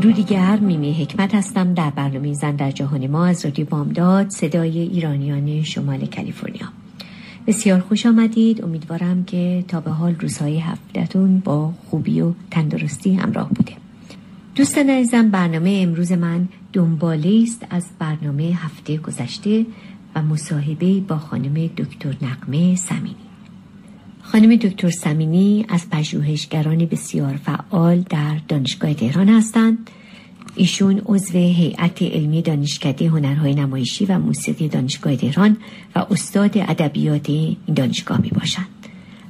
درودی گرم میمی حکمت هستم. در برنامه زن در جهان ما از رادیو بامداد صدای ایرانیان شمال کالیفرنیا. بسیار خوش آمدید. امیدوارم که تا به حال روزهای هفتهتون با خوبی و تندرستی همراه بوده. دوستان عزیزم برنامه امروز من دنباله است از برنامه هفته گذشته و مصاحبه با خانم دکتر نقمه سمینی خانم دکتر سمینی از پژوهشگران بسیار فعال در دانشگاه تهران هستند. ایشون عضو هیئت علمی دانشکده هنرهای نمایشی و موسیقی دانشگاه تهران و استاد ادبیات این دانشگاه می باشند.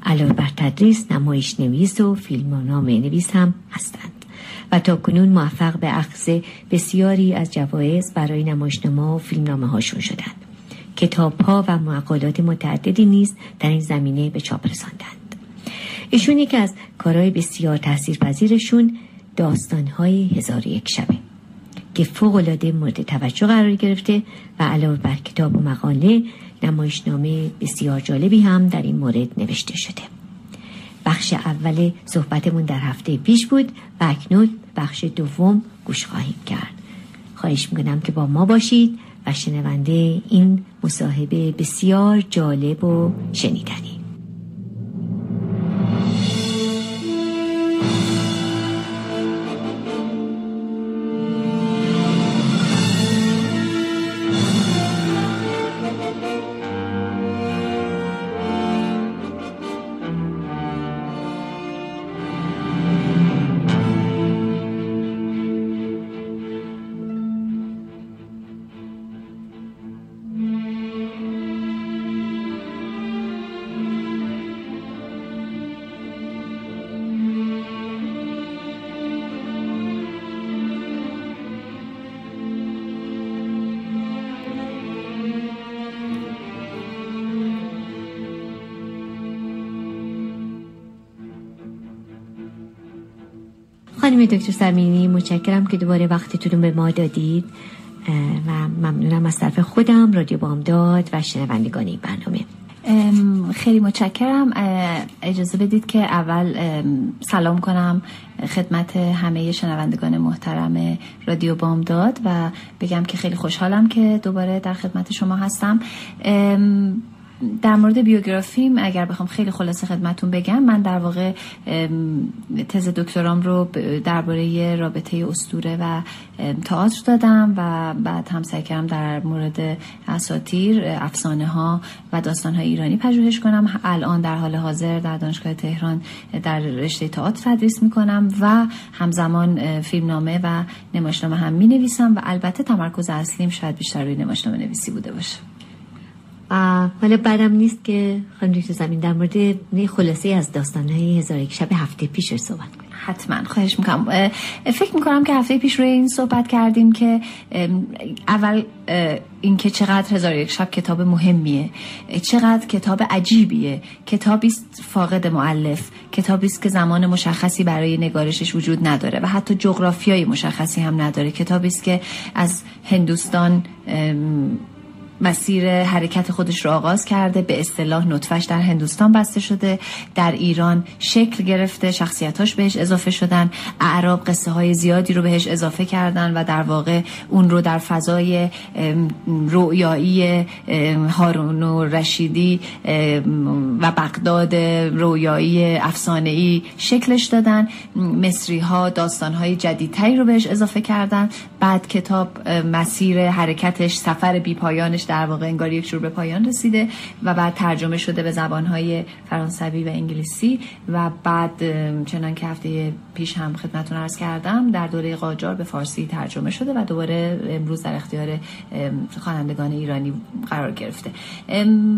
علاوه بر تدریس نمایش نویس و فیلم نامه نویس هم هستند. و تا کنون موفق به اخذ بسیاری از جوایز برای نمایشنامه و فیلمنامه هاشون شدند. کتاب ها و مقالات متعددی نیز در این زمینه به چاپ رساندند. ایشون یکی از کارهای بسیار تاثیرپذیرشون داستانهای هزار یک شبه که فوق العاده مورد توجه قرار گرفته و علاوه بر کتاب و مقاله نمایشنامه بسیار جالبی هم در این مورد نوشته شده. بخش اول صحبتمون در هفته پیش بود و اکنون بخش دوم گوش خواهیم کرد. خواهش می‌کنم که با ما باشید. و شنونده این مصاحبه بسیار جالب و شنیدنی. خانم دکتر سرمینی متشکرم که دوباره وقتتون به ما دادید. و ممنونم از طرف خودم رادیو بامداد و شنوندگان این برنامه. خیلی متشکرم. اجازه بدید که اول سلام کنم خدمت همه شنوندگان محترم رادیو بامداد و بگم که خیلی خوشحالم که دوباره در خدمت شما هستم. در مورد بیوگرافیم اگر بخوام خیلی خلاصه خدمتون بگم من در واقع تز دکترام رو درباره رابطه استوره و تئاتر دادم و بعد هم سعی کردم در مورد اساتیر افسانه ها و داستان های ایرانی پژوهش کنم. الان در حال حاضر در دانشگاه تهران در رشته تئاتر تدریس می‌کنم و همزمان فیلمنامه و نمایشنامه هم می نویسم و البته تمرکز اصلیم شاید بیشتر روی نمایشنامه نویسی بوده باشه. حالا بعدم نیست که خانم زمین در مورد خلاصه از داستان های هزار یک شب هفته پیش صحبت کنیم. حتما خواهش می‌کنم. فکر می‌کنم که هفته پیش روی این صحبت کردیم که اول اینکه چقدر هزار یک شب کتاب مهمیه. چقدر کتاب عجیبیه. کتابی است فاقد معلف کتابی است که زمان مشخصی برای نگارشش وجود نداره و حتی جغرافیای مشخصی هم نداره. کتابی است که از هندوستان مسیر حرکت خودش رو آغاز کرده به اصطلاح نطفش در هندوستان بسته شده. در ایران شکل گرفته شخصیتاش بهش اضافه شدن. اعراب قصه های زیادی رو بهش اضافه کردن و در واقع اون رو در فضای رویایی هارون و رشیدی و بغداد رویایی افسانه ای شکلش دادن. مصری ها داستان های جدیدتری رو بهش اضافه کردن. بعد کتاب مسیر حرکتش سفر بی پایانش در واقع انگار یک جور به پایان رسیده و بعد ترجمه شده به زبانهای فرانسوی و انگلیسی و بعد چنان که هفته پیش هم خدمتون عرض کردم در دوره قاجار به فارسی ترجمه شده و دوباره امروز در اختیار خوانندگان ایرانی قرار گرفته.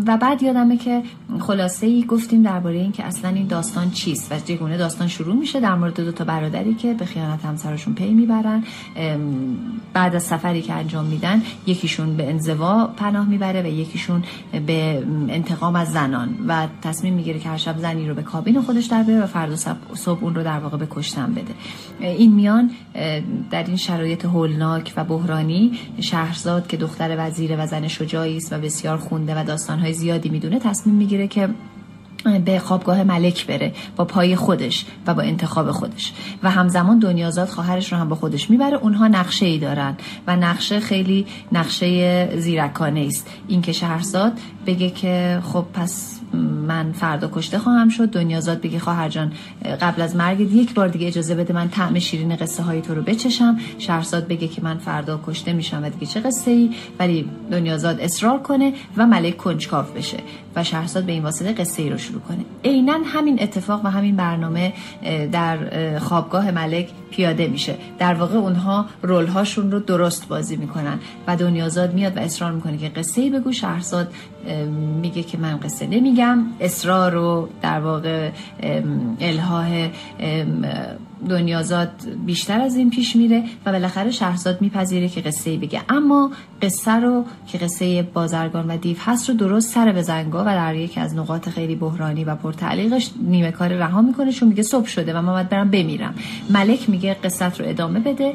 و بعد یادمه که خلاصه ای گفتیم درباره اینکه اصلا این داستان چیست و چگونه داستان شروع میشه در مورد دو تا برادری که به خیانت همسرشون پی می‌برن. بعد از سفری که انجام میدن یکیشون به انزوا پناه می‌بره و یکیشون به انتقام از زنان و تصمیم می‌گیره که هر شب زنی رو به کابین خودش در بیاره و فردا صبح اون رو در واقع به کشتن بده. این میان در این شرایط هولناک و بحرانی شهرزاد که دختر وزیر و زن شجاعی است و بسیار خونده و داستانهای زیادی می‌دونه تصمیم می‌گیره که به خوابگاه ملک بره با پای خودش و با انتخاب خودش. و همزمان دنیازاد خواهرش رو هم با خودش می‌بره. اونها نقشه ای دارن و نقشه خیلی نقشه زیرکانه است. اینکه شهرزاد بگه که خب پس من فردا کشته خواهم شد. دنیازاد بگه خواهر جان قبل از مرگ یک بار دیگه اجازه بده من طعم شیرین قصه های تو رو بچشم. شهرزاد بگه که من فردا کشته میشم و دیگه چه قصه ای ولی دنیازاد اصرار کنه و ملک کنجکاو بشه. و شهرزاد به این واسطه قصه ای رو شروع کنه. عینا همین اتفاق و همین برنامه در خوابگاه ملک پیاده میشه. در واقع اونها رول هاشون رو درست بازی می‌کنن و دنیازاد میاد و اصرار می‌کنه که قصه ای بگو. شهرزاد میگه که من قصه نمیگم. اصرار رو در واقع الهاه دنیازاد بیشتر از این پیش میره و بالاخره شهرزاد میپذیره که قصه بگه. اما قصه رو که قصه بازرگان و دیو هست رو درست سر به زنگا و در یکی از نقاط خیلی بحرانی و پرتعلیقش نیمه کار رها می‌کنه چون میگه صبح شده و من باید برم بمیرم. ملک میگه قصت رو ادامه بده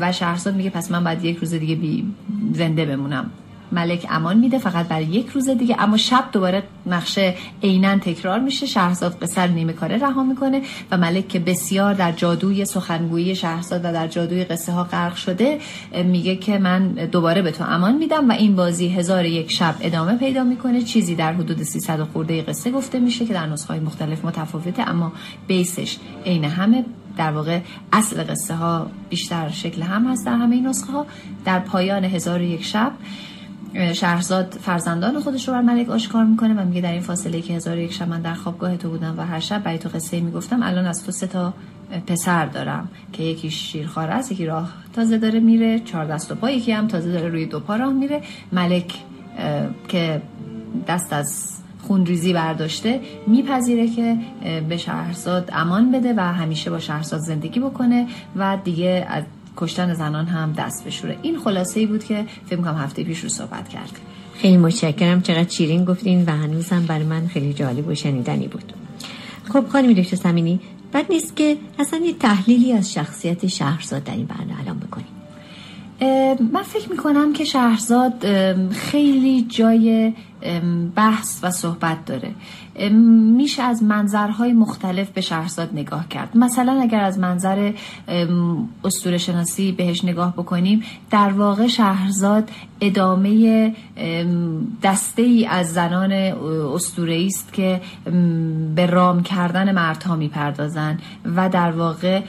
و شهرزاد میگه پس من باید یک روز دیگه بی زنده بمونم. ملک امان میده فقط برای یک روز دیگه. اما شب دوباره نقشه عینا تکرار میشه. شهرزاد قصر نیمه کاره رها می‌کنه و ملک که بسیار در جادوی سخنگویی شهرزاد و در جادوی قصه ها غرق شده میگه که من دوباره به تو امان میدم و این بازی هزار یک شب ادامه پیدا می‌کنه. چیزی در حدود 300 خورده قصه گفته میشه که در نسخه های مختلف متفاوته اما بیسش عین همه. در واقع اصل قصه ها بیشتر شکل هم هست در همه این نسخه ها در پایان هزار یک شب شهرزاد فرزندان خودش رو بر ملک آشکار می‌کنه و میگه در این فاصله که هزار یک شب من در خوابگاه تو بودم و هر شب برای تو قصه می‌گفتم الان از تو سه تا پسر دارم که یکی شیرخوار است یکی راه تازه داره میره چهار دست و پا یکی هم تازه داره روی دو پا راه میره. ملک که دست از خونریزی برداشته میپذیره که به شهرزاد امان بده و همیشه با شهرزاد زندگی بکنه و دیگه از کشتن زنان هم دست بشوره این خلاصه ای بود که فکر کنم هفته پیش رو صحبت کرد. خیلی متشکرم. چقدر شیرین گفتین و هنوزم برای من خیلی جالب و شنیدنی بود. خب خانم دکتر سمینی بد نیست که اصلا یه تحلیلی از شخصیت شهرزاد در این برنامه الان بکنیم. من فکر می‌کنم که شهرزاد خیلی جای بحث و صحبت داره. میشه از منظرهای مختلف به شهرزاد نگاه کرد. مثلا اگر از منظر استور شناسی بهش نگاه بکنیم در واقع شهرزاد ادامه دسته ای از زنان استوره است که به رام کردن مردها می‌پردازن و در واقع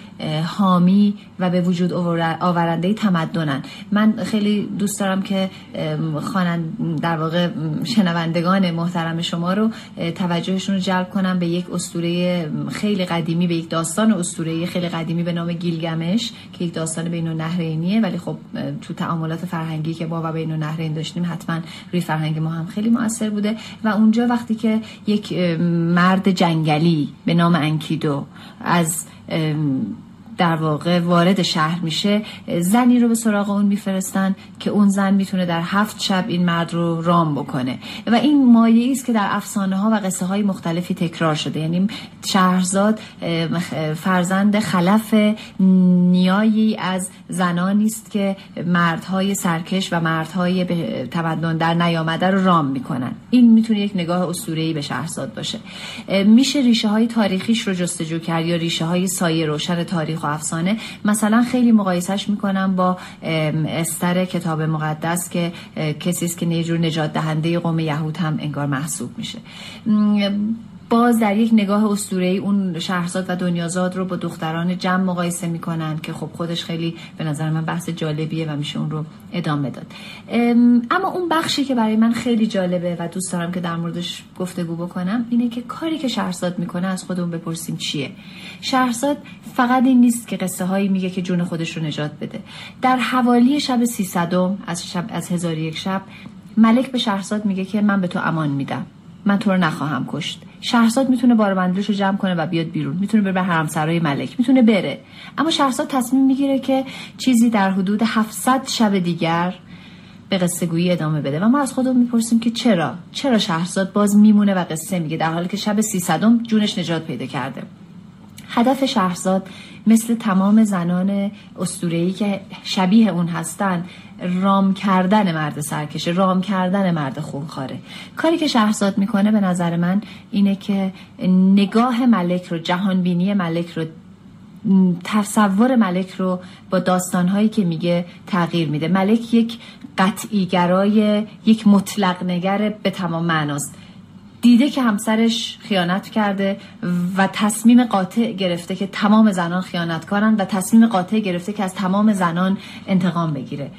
حامی و به وجود آورنده تمدنن من خیلی دوست دارم که خوانند در واقع شنوندگان محترم شما رو توجهشون رو جلب کنم به یک اسطوره خیلی قدیمی به یک داستان اسطوره خیلی قدیمی به نام گیلگمش که یک داستان بین النهرینیه ولی خب تو تعاملات فرهنگی که با و بین النهرین داشتیم حتما روی فرهنگ ما هم خیلی موثر بوده. و اونجا وقتی که یک مرد جنگلی به نام انکیدو از در واقع وارد شهر میشه زنی رو به سراغ اون میفرستن که اون زن می‌تونه در هفت شب این مرد رو رام بکنه. و این مایه است که در افسانه ها و قصه های مختلفی تکرار شده. یعنی شهرزاد فرزند خلف نیایی از زنانی است که مردهای سرکش و مردهای تمدن در نیامده رو رام می‌کنن. این می‌تونه یک نگاه اسطوره‌ای به شهرزاد باشه. میشه ریشه های تاریخیش رو جستجو کرد یا ریشه های سایه روشن تاریخ افسانه. مثلا خیلی مقایسش می‌کنم با استر کتاب مقدس که کسی است که نیجور نجات دهنده قوم یهود هم انگار محسوب میشه. باز در یک نگاه اسطوره‌ای اون شهرزاد و دنیازاد رو با دختران جمع مقایسه می‌کنن که خب خودش خیلی به نظر من بحث جالبیه و میشه اون رو ادامه داد. اما اون بخشی که برای من خیلی جالبه و دوست دارم که در موردش گفتگو بکنم اینه که کاری که شهرزاد می‌کنه از خودمون بپرسیم چیه. شهرزاد فقط این نیست که قصه هایی میگه که جون خودش رو نجات بده. در حوالی شب 300 از شب از هزار شب ملک به شهرزاد میگه که من به تو امان میدم. من تو رو نخواهم کشت. شهرزاد می‌تونه بار رو جمع کنه و بیاد بیرون. می‌تونه بره به حرمسرای ملک. می‌تونه بره. اما شهرزاد تصمیم می‌گیره که چیزی در حدود 700 شب دیگر به قصه گویی ادامه بده. و ما از خودمون می‌پرسیم که چرا؟ چرا شهرزاد باز میمونه و قصه میگه؟ در حالی که شب 300 جونش نجات پیدا کرده. هدف شهرزاد مثل تمام زنان استورهی که شبیه اون هستن رام کردن مرد سرکشه رام کردن مرد خونخواره. کاری که شهرزاد می‌کنه به نظر من اینه که نگاه ملک رو جهانبینی ملک رو تصور ملک رو با داستانهایی که میگه تغییر میده. ملک یک قطعیگرای یک مطلق نگر به تمام معناست. دیده که همسرش خیانت کرده و تصمیم قاطع گرفته که تمام زنان خیانت کنن و تصمیم قاطع گرفته که از تمام زنان انتقام بگیره.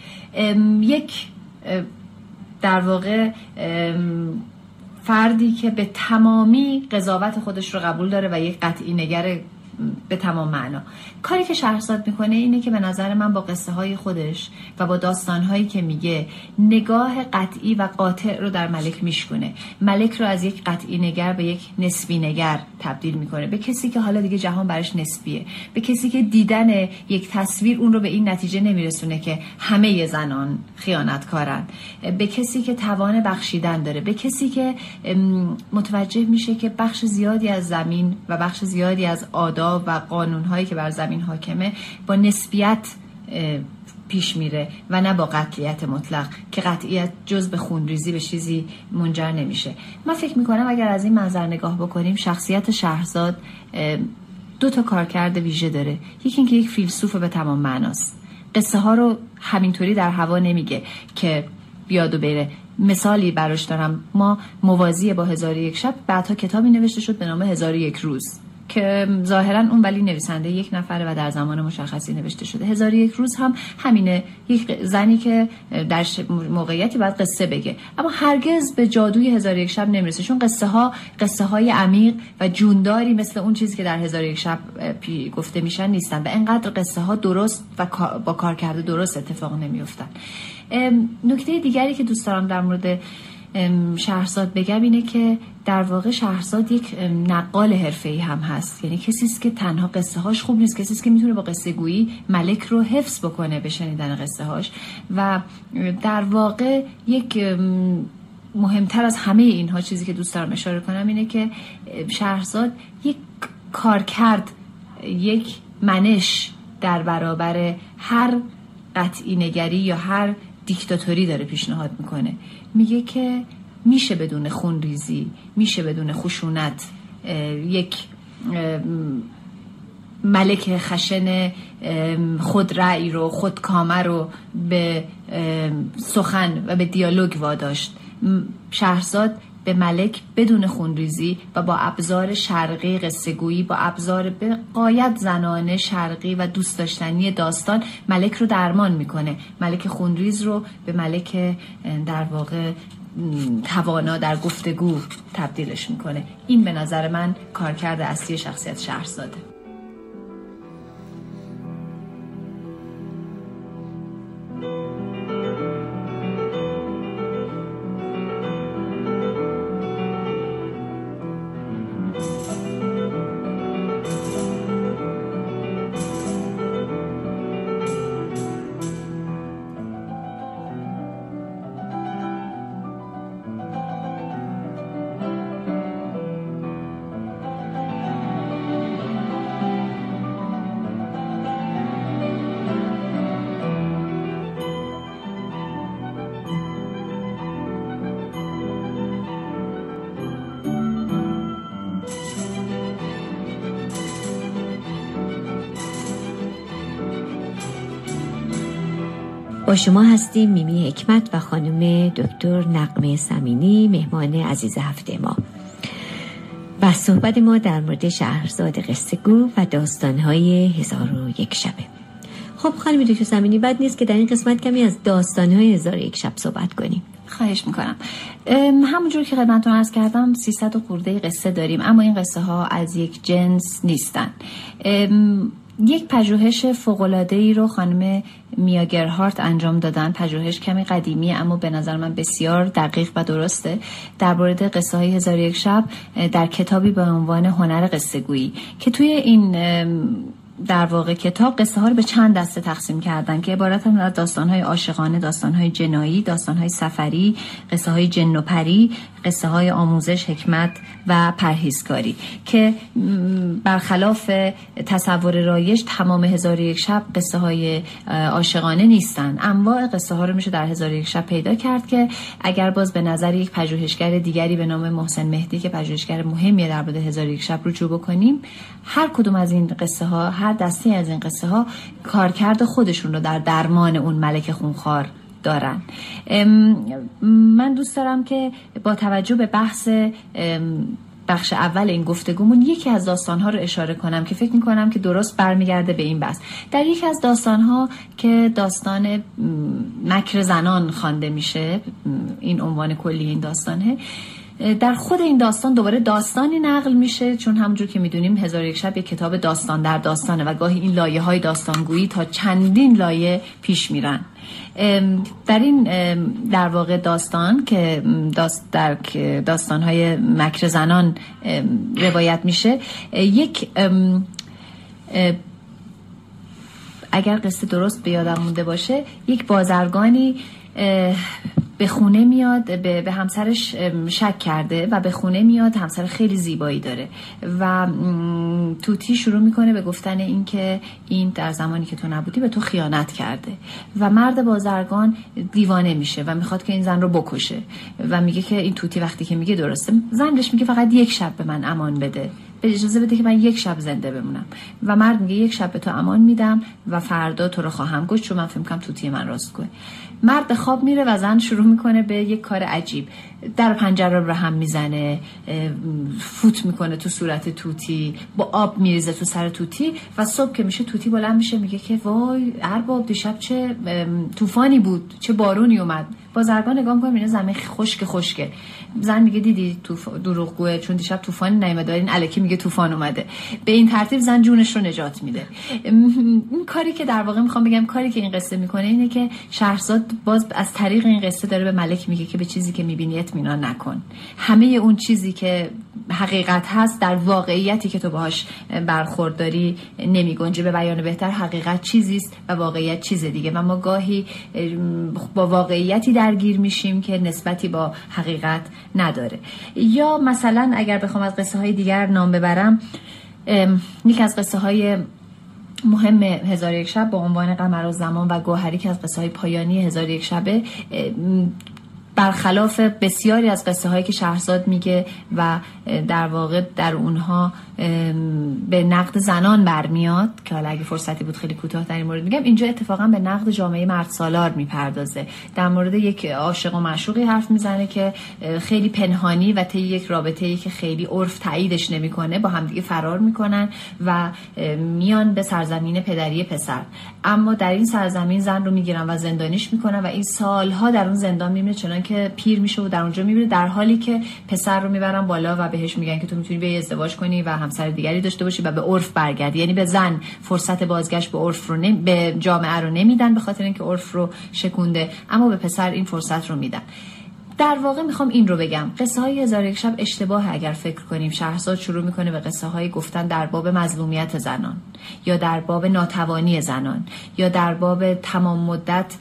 یک در واقع فردی که به تمامی قضاوت خودش رو قبول داره و یک قطعی نگر به تمام معنا. کاری که شهرزاد می‌کنه اینه که به نظر من با قصه های خودش و با داستان هایی که میگه نگاه قطعی و قاطع رو در ملک میشکنه ملک رو از یک قطعی نگر به یک نسبی نگر تبدیل می‌کنه. به کسی که حالا دیگه جهان برش نسبیه. به کسی که دیدن یک تصویر اون رو به این نتیجه نمیرسونه که همه زنان خیانتکارن به کسی که توان بخشیدن داره. به کسی که متوجه میشه که بخش زیادی از زمین و بخش زیادی از آداب و قانون هایی که بر زمین حاکمه با نسبیت پیش میره و نه با قطعیت مطلق که قطعیت جز به خونریزی به چیزی منجر نمیشه. من فکر می‌کنم اگر از این منظر نگاه بکنیم شخصیت شهرزاد دو تا کارکرد ویژه داره. یکی اینکه یک فیلسوف به تمام معناست. قصه ها رو همینطوری در هوا نمیگه که بیاد و بره. مثالی براش دارم. ما موازی با هزار یک شب بعدها کتابی نوشته شد به نام هزار یک روز. که ظاهرا اون ولی نویسنده یک نفره و در زمان مشخصی نوشته شده. هزار یک روز هم همینه. یک زنی که در موقعیتی باید قصه بگه. اما هرگز به جادوی هزار یک شب نمی‌رسه. چون قصه ها قصه های عمیق و جونداری مثل اون چیزی که در هزار یک شب گفته میشن نیستن. و انقدر قصه ها درست و با کار کرده درست اتفاق نمیفتن نکته دیگری که دوست دارم در مورد شهرزاد بگم اینه که در واقع شهرزاد یک نقال حرفه‌ای هم هست. یعنی کسی است که تنها قصه هاش خوب نیست کسی است که می‌تونه با قصه گویی ملک رو حفظ بکنه به شنیدن قصه هاش و در واقع یک مهمتر از همه اینها چیزی که دوست دارم اشاره کنم اینه که شهرزاد یک کارکرد یک منش در برابر هر قطعی نگری یا هر دیکتاتوری داره پیشنهاد می‌کنه. میگه که میشه بدون خونریزی میشه بدون خشونت یک ملک خشن خودرأی رو خودکامه رو به سخن و به دیالوگ واداشت. شهرزاد به ملک بدون خونریزی و با ابزار شرقی قصهگویی با ابزار به قایت زنانه شرقی و دوست داشتنی داستان ملک رو درمان می‌کنه. ملک خونریز رو به ملک در واقع توانا در گفتگو تبدیلش می‌کنه. این به نظر من کارکرد اصلی شخصیت شهرزاده. با شما هستیم میمی حکمت و خانم دکتر نقمه سمینی مهمان عزیز هفته ما. و صحبت ما در مورد شهرزاد قصه گو و داستانهای هزار و یک شبه. خب خانمی دکتر زمینی بد نیست که در این قسمت کمی از داستانهای هزار و یک شب صحبت کنیم. خواهش می‌کنم. همونجور که خدمتتون ارز کردم 300 خورده قصه داریم اما این قصه ها از یک جنس نیستن. یک پژوهش فوقلاده ای رو خانم میاگرهارت انجام دادن. پژوهش کمی قدیمی اما به نظر من بسیار دقیق و درسته. در مورد قصه های هزار یک شب در کتابی به عنوان هنر قصه گویی که توی این در واقع کتاب قصه ها رو به چند دسته تقسیم کردن که عبارت هم از داستان های عاشقانه داستان های جنایی داستان های سفری قصه های جن و پری قصه های آموزش حکمت و پرهیزکاری که برخلاف تصور رایش تمام هزار یک شب قصه های عاشقانه نیستن. انواع قصه ها رو میشه در هزار یک شب پیدا کرد که اگر باز به نظر یک پژوهشگر دیگری به نام محسن مهدی که پژوهشگر مهمیه در مورد هزار یک شب رجوع بکنیم هر کدوم از این قصه ها هر دسته از این قصه ها کارکرد خودشون رو در درمان اون ملک خونخوار دارن. من دوست دارم که با توجه به بحث بخش اول این گفتگومون یکی از داستانها رو اشاره کنم که فکر می‌کنم که درست برمیگرده به این بحث. در یکی از داستانها که داستان مکر زنان خوانده میشه این عنوان کلی این داستانه در خود این داستان دوباره داستانی نقل میشه چون همونجور که می‌دونیم هزار یک شب یک کتاب داستان در داستانه و گاهی این لایه های داستانگویی تا چندین لایه پیش میرن. در این در واقع داستان که داست در داستان های مکر زنان روایت میشه یک اگر قصه درست به یادم مونده باشه یک بازرگانی به خونه میاد به, به همسرش شک کرده و به خونه میاد همسر خیلی زیبایی داره. و توتی شروع می‌کنه به گفتن اینکه این در زمانی که تو نبودی به تو خیانت کرده. و مرد بازرگان دیوانه میشه و می‌خواد که این زن رو بکشه. و میگه که این توتی وقتی که میگه درسته. زنش میگه فقط یک شب به من امان بده. به اجازه بده که من یک شب زنده بمونم. و مرد میگه یک شب به تو امان میدم و فردا تو رو خواهم گشت چون من فکر کنم توتی من راست کنه مرد به خواب میره و زن شروع می‌کنه به یک کار عجیب. در پنجره رو هم می‌زنه فوت می‌کنه تو صورت توتی با آب میریزه تو سر توتی و صبح که میشه توتی بلند میشه میگه که وای ارباب دیشب چه طوفانی بود چه بارونی اومد. بازرگان نگاه می‌کنه می‌بینه زمین خشک خشکه. زن میگه دیدی توف... دروغگوه چون دیشب طوفان نیومده این الکی میگه طوفان اومده. به این ترتیب زن جونش رو نجات میده. این کاری که در واقع می‌خوام بگم کاری که این قصه می‌کنه اینه که شهرزاد باز از طریق این قصه داره به ملک میگه که به چیزی که می‌بینی اطمینان نکن. همه اون چیزی که حقیقت هست در واقعیتی که تو باهاش برخورداری نمیگنجه به بیان بهتر حقیقت چیزی است و واقعیت چیز دیگه. و ما گاهی با واقعیتی درگیر میشیم که نسبتی با حقیقت نداره. یا مثلا اگر بخوام از قصه های دیگر نام ببرم یک از قصه های مهم هزار یک شب با عنوان قمر و زمان و گوهری که از قصه های پایانی هزار یک شبه برخلاف بسیاری از قصه هایی که شهرزاد میگه و در واقع در اونها به نقد زنان برمیاد که حالا اگه فرصتی بود خیلی کوتاه در این مورد میگم اینجا اتفاقا به نقد جامعه مرد سالار می‌پردازه. در مورد یک عاشق و معشوقی حرف می‌زنه که خیلی پنهانی و طی یک رابطه ای که خیلی عرف تاییدش نمی‌کنه با همدیگه فرار می‌کنن و میان به سرزمین پدری پسر. اما در این سرزمین زن رو می‌گیرن و زندانیش می‌کنن و این سالها در اون زندان میمونه چنان که پیر میشه و در اونجا می‌بینه در حالی که پسر رو می‌برن بالا و بهش میگن که تو می‌تونی به ازدواج کنی و همسر دیگری داشته باشی و به عرف برگردی. یعنی به زن فرصت بازگشت به عرف رو نمی... به جامعه رو نمیدن به خاطر اینکه عرف رو شکونده اما به پسر این فرصت رو میدن. در واقع می‌خوام این رو بگم. قصه های هزار یک شب اشتباه اگر فکر کنیم شهرزاد شروع می‌کنه به قصه های گفتن در باب مظلومیت زنان یا در باب ناتوانی زنان یا در باب تمام مدت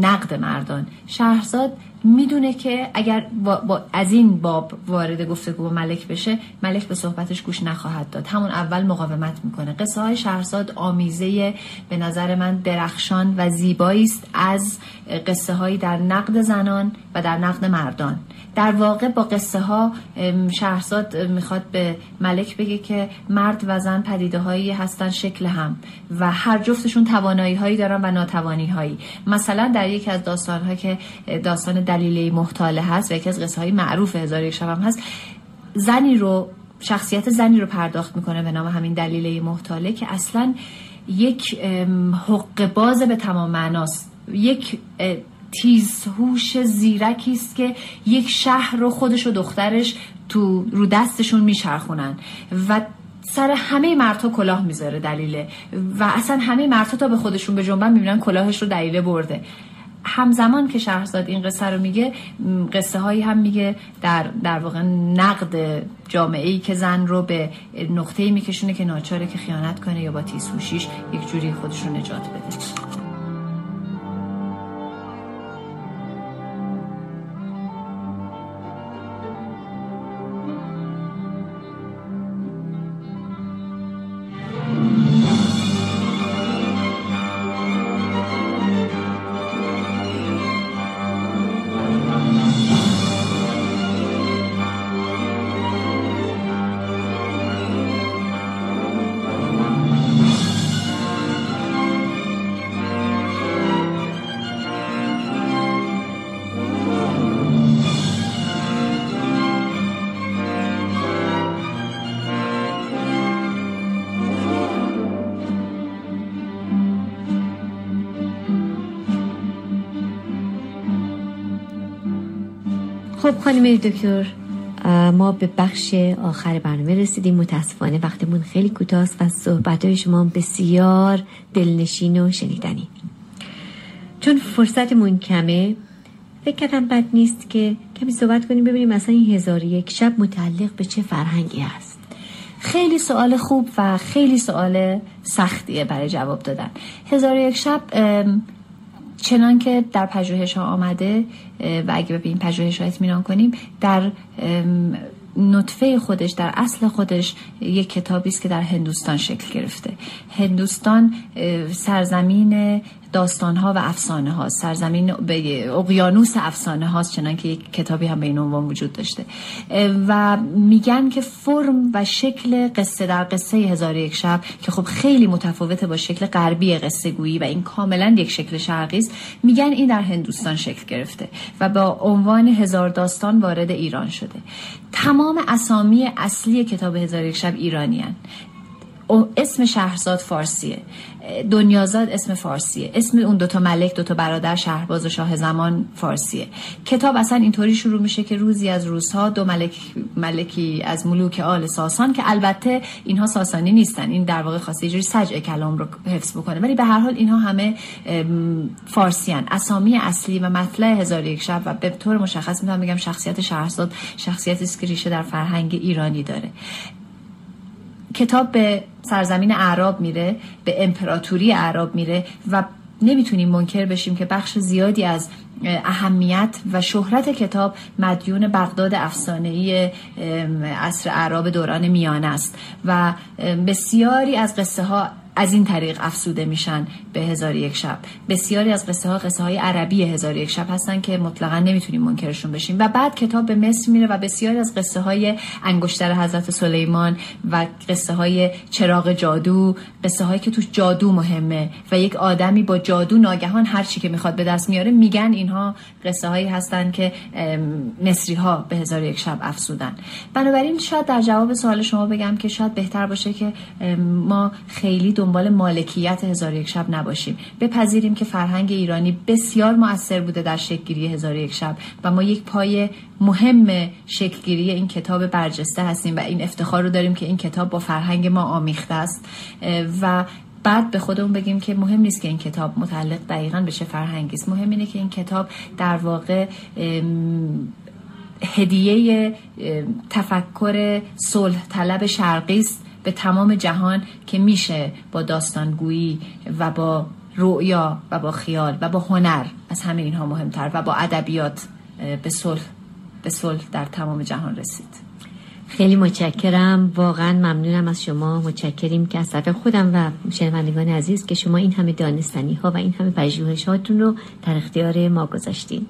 نقد مردان. شهرزاد می‌دونه که اگر با, از این باب وارد گفتگو با ملک بشه ملک به صحبتش گوش نخواهد داد. همون اول مقاومت می‌کنه. قصه های شهرزاد آمیزه به نظر من درخشان و زیبایی است از قصه هایی در نقد زنان و در نقد مردان. در واقع با قصه ها شهرزاد می‌خواد به ملک بگه که مرد و زن پدیده هایی هستن شکل هم و هر جفتشون توانایی هایی دارن و ناتوانی هایی مثلا در یکی از داستان ها که داستان دلیلی محتاله هست و یکی از قصه های معروف هزار یک شب هم هست زنی رو شخصیت زنی رو پرداخت می‌کنه به نام همین دلیل محتاله که اصلا یک حق باز به تمام معناست. یک تیزهوش زیرکی است که یک شهر رو خودش و دخترش تو رو دستشون میچرخونن و سر همه مردها کلاه می‌ذاره دلیله و اصلا همه مردها تا به خودشون به جنبن می‌بینن کلاهش رو دلیله برده. همزمان که شهرزاد این قصه رو میگه قصه هایی هم میگه در, در واقع نقد جامعه ای که زن رو به نقطه میکشونه که ناچاره که خیانت کنه یا با تیسوشیش یک جوری خودش رو نجات بده. خب خانم دکتر ما به بخش آخر برنامه رسیدیم. متاسفانه وقتمون خیلی کوتاست و صحبت های شما بسیار دلنشین و شنیدنی. چون فرصتمون کمه فکر کردم بد نیست که کمی صحبت کنیم ببینیم مثلا این هزار یک شب متعلق به چه فرهنگی هست. خیلی سوال خوب و خیلی سوال سختیه برای جواب دادن. هزار یک شب چنان که در پژوهش ها آمده و اگه به این پژوهش ها اطمینان کنیم در نطفه خودش در اصل خودش یک کتابی است که در هندوستان شکل گرفته. هندوستان سرزمین داستان ها و افسانه ها سرزمین اقیانوس افسانه هاست چنان که یک کتابی هم به این عنوان وجود داشته. و میگن که فرم و شکل قصه در قصه هزار یک شب که خب خیلی متفاوته با شکل غربی قصه گویی و این کاملا یک شکل شرقی است میگن این در هندوستان شکل گرفته و با عنوان هزار داستان وارد ایران شده. تمام اسامی اصلی کتاب هزار یک شب ایرانیان اسم شهرزاد فارسیه. دنیازاد اسم فارسیه. اسم اون دوتا ملک دوتا برادر شهرباز و شاه زمان فارسیه. کتاب اصلا اینطوری شروع میشه که روزی از روزها دو ملک ملکی از ملوک آل ساسان که البته اینها ساسانی نیستن. این در واقع خواسته جوری سجع کلام رو حفظ بکنه. ولی به هر حال اینها همه فارسیان. اسامی اصلی و مطلع هزار یک شب و به طور مشخص می‌تونم بگم شخصیت شهرزاد شخصیتی است که ریشه در فرهنگ ایرانی داره. کتاب به سرزمین اعراب میره به امپراتوری اعراب میره و نمی‌تونیم منکر بشیم که بخش زیادی از اهمیت و شهرت کتاب مدیون بغداد افسانه‌ای عصر اعراب دوران میانه است. و بسیاری از قصه ها از این طریق افسوده میشن به هزار یک شب. بسیاری از قصه ها قصه های عربی هزار یک شب هستن که مطلقا نمی‌تونیم منکرشون بشیم. و بعد کتاب به مصر میره و بسیاری از قصه های انگشتر حضرت سلیمان و قصه های چراغ جادو قصه هایی که توش جادو مهمه و یک آدمی با جادو ناگهان هر چی که می‌خواد به دست میاره میگن اینها قصه هایی هستن که مصری ها به هزار یک شب افسودن. بنابراین شاید در جواب سوال شما بگم که شاید بهتر باشه که ما خیلی دنبال مالکیت هزار یک شب نباشیم. بپذیریم که فرهنگ ایرانی بسیار مؤثر بوده در شکلگیری هزار یک شب و ما یک پای مهم شکلگیری این کتاب برجسته هستیم و این افتخار رو داریم که این کتاب با فرهنگ ما آمیخته است. و بعد به خودمون بگیم که مهم نیست که این کتاب متعلق دقیقا به چه فرهنگی است. مهم اینه که این کتاب در واقع هدیه تفکر صلح طلب شرقی است. به تمام جهان که میشه با داستانگویی و با رؤیا و با خیال و با هنر از همه اینها مهمتر و با ادبیات به صلح به صلح در تمام جهان رسید. خیلی متشکرم. واقعا ممنونم از شما. متشکریم که از طرف خودم و شنوندگان عزیز که شما این همه دانستنی ها و این همه پژوهشاتون رو در اختیار ما گذاشتین.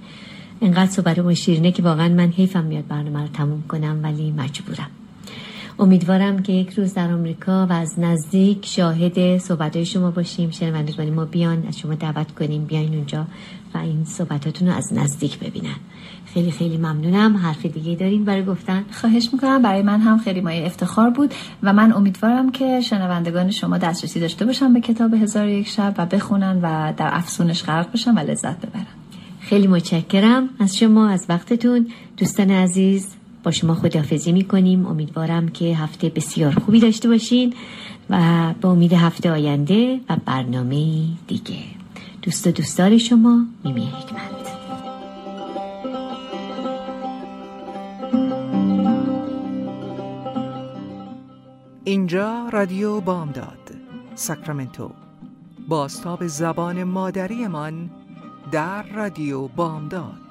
انقدر صحبت شیرینه که واقعا من حیفم میاد برنامه رو تموم کنم ولی مجبورم. امیدوارم که یک روز در آمریکا و از نزدیک شاهد صحبت شما باشیم. شنوندگان ما بیان از شما دعوت کنیم. بیاین اونجا و این صحبتاتون رو از نزدیک ببینن. خیلی خیلی ممنونم. حرف دیگه دارین برای گفتن؟ خواهش می‌کنم. برای من هم خیلی مایه افتخار بود و من امیدوارم که شنوندگان شما دسترسی داشته باشن به کتاب هزار یک شب و بخونن و در افسونش غرق بشن و لذت ببرن. خیلی متشکرم. از شما از وقتتون. دوستان عزیز با شما خدافزی می‌کنیم. امیدوارم که هفته بسیار خوبی داشته باشین و با امید هفته آینده و برنامه دیگه. دوست و دوستدار شما میمی حکمت. اینجا رادیو بامداد ساکرامنتو. باستاب زبان مادریمان در رادیو بامداد.